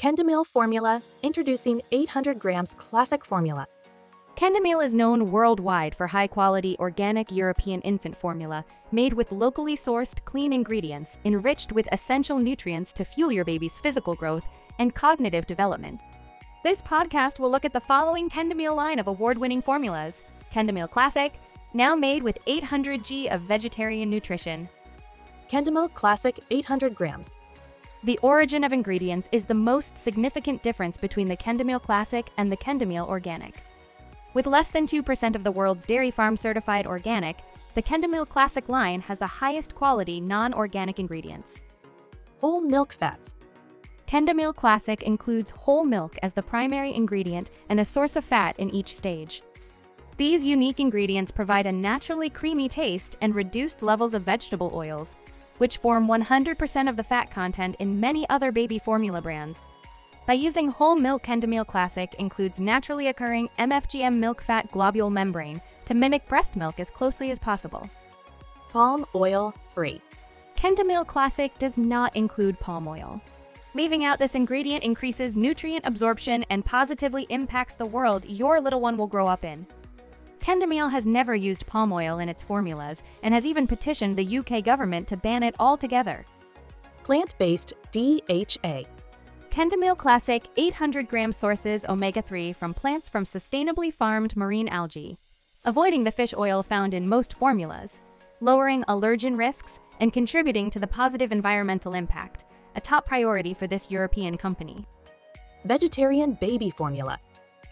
Kendamil formula, introducing 800 grams classic formula. Kendamil is known worldwide for high-quality organic European infant formula made with locally sourced clean ingredients enriched with essential nutrients to fuel your baby's physical growth and cognitive development. This podcast will look at the following Kendamil line of award-winning formulas. Kendamil Classic, now made with 800 G of vegetarian nutrition. Kendamil Classic 800 grams. The origin of ingredients is the most significant difference between the Kendamil Classic and the Kendamil Organic. With less than 2% of the world's dairy farm certified organic, the Kendamil Classic line has the highest quality non-organic ingredients. Whole milk fats. Kendamil Classic includes whole milk as the primary ingredient and a source of fat in each stage. These unique ingredients provide a naturally creamy taste and reduced levels of vegetable oils, which form 100% of the fat content in many other baby formula brands, by using whole milk Kendamil Classic includes naturally occurring MFGM milk fat globule membrane to mimic breast milk as closely as possible. Palm oil free. Kendamil Classic does not include palm oil. Leaving out this ingredient increases nutrient absorption and positively impacts the world your little one will grow up in. Kendamil has never used palm oil in its formulas and has even petitioned the UK government to ban it altogether. Plant-based DHA. Kendamil Classic 800 gram sources omega 3 from plants from sustainably farmed marine algae, avoiding the fish oil found in most formulas, lowering allergen risks, and contributing to the positive environmental impact, a top priority for this European company. Vegetarian baby formula.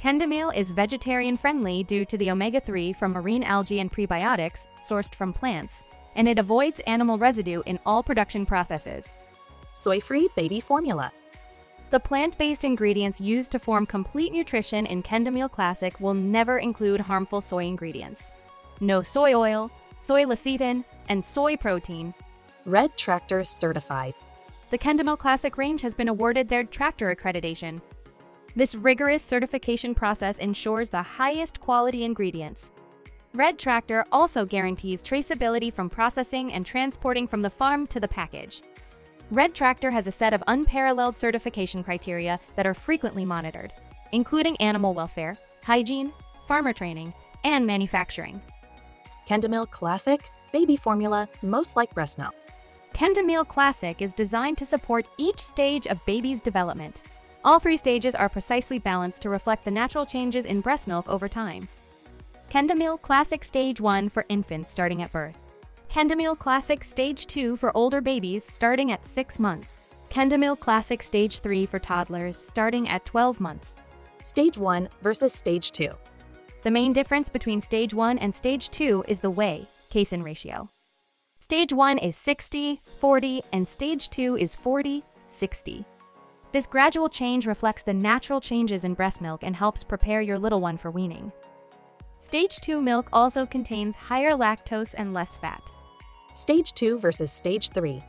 Kendamil is vegetarian friendly due to the omega 3 from marine algae and prebiotics sourced from plants, and it avoids animal residue in all production processes. Soy free baby formula. The plant-based ingredients used to form complete nutrition in Kendamil Classic will never include harmful soy ingredients. No soy oil, soy lecithin, and soy protein. Red Tractor certified. The Kendamil Classic range has been awarded the Red Tractor accreditation. This rigorous certification process ensures the highest quality ingredients. Red Tractor also guarantees traceability from processing and transporting from the farm to the package. Red Tractor has a set of unparalleled certification criteria that are frequently monitored, including animal welfare, hygiene, farmer training, and manufacturing. Kendamil Classic, baby formula, most like breast milk. Kendamil Classic is designed to support each stage of baby's development. All three stages are precisely balanced to reflect the natural changes in breast milk over time. Kendamil Classic Stage 1 for infants starting at birth. Kendamil Classic Stage 2 for older babies starting at 6 months. Kendamil Classic Stage 3 for toddlers starting at 12 months. Stage 1 versus Stage 2. The main difference between Stage 1 and Stage 2 is the whey, casein ratio. Stage 1 is 60, 40, and Stage 2 is 40, 60. This gradual change reflects the natural changes in breast milk and helps prepare your little one for weaning. Stage 2 milk also contains higher lactose and less fat. Stage 2 versus Stage 3.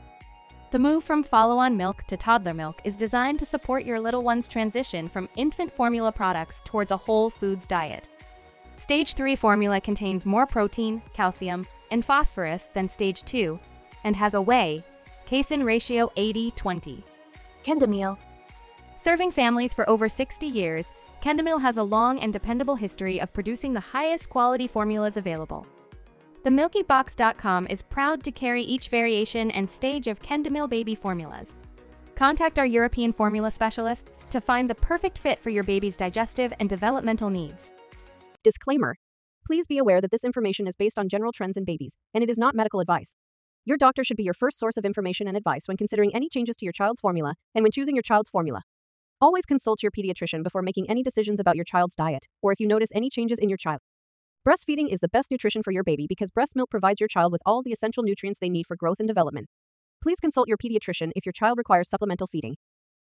The move from follow on milk to toddler milk is designed to support your little one's transition from infant formula products towards a whole foods diet. Stage 3 formula contains more protein, calcium, and phosphorus than Stage 2 and has a whey, casein ratio 80 20. Kendamil. Serving families for over 60 years, Kendamil has a long and dependable history of producing the highest quality formulas available. TheMilkyBox.com is proud to carry each variation and stage of Kendamil baby formulas. Contact our European formula specialists to find the perfect fit for your baby's digestive and developmental needs. Disclaimer Please be aware that this information is based on general trends in babies, and it is not medical advice. Your doctor should be your first source of information and advice when considering any changes to your child's formula and when choosing your child's formula. Always consult your pediatrician before making any decisions about your child's diet, or if you notice any changes in your child. Breastfeeding is the best nutrition for your baby because breast milk provides your child with all the essential nutrients they need for growth and development. Please consult your pediatrician if your child requires supplemental feeding.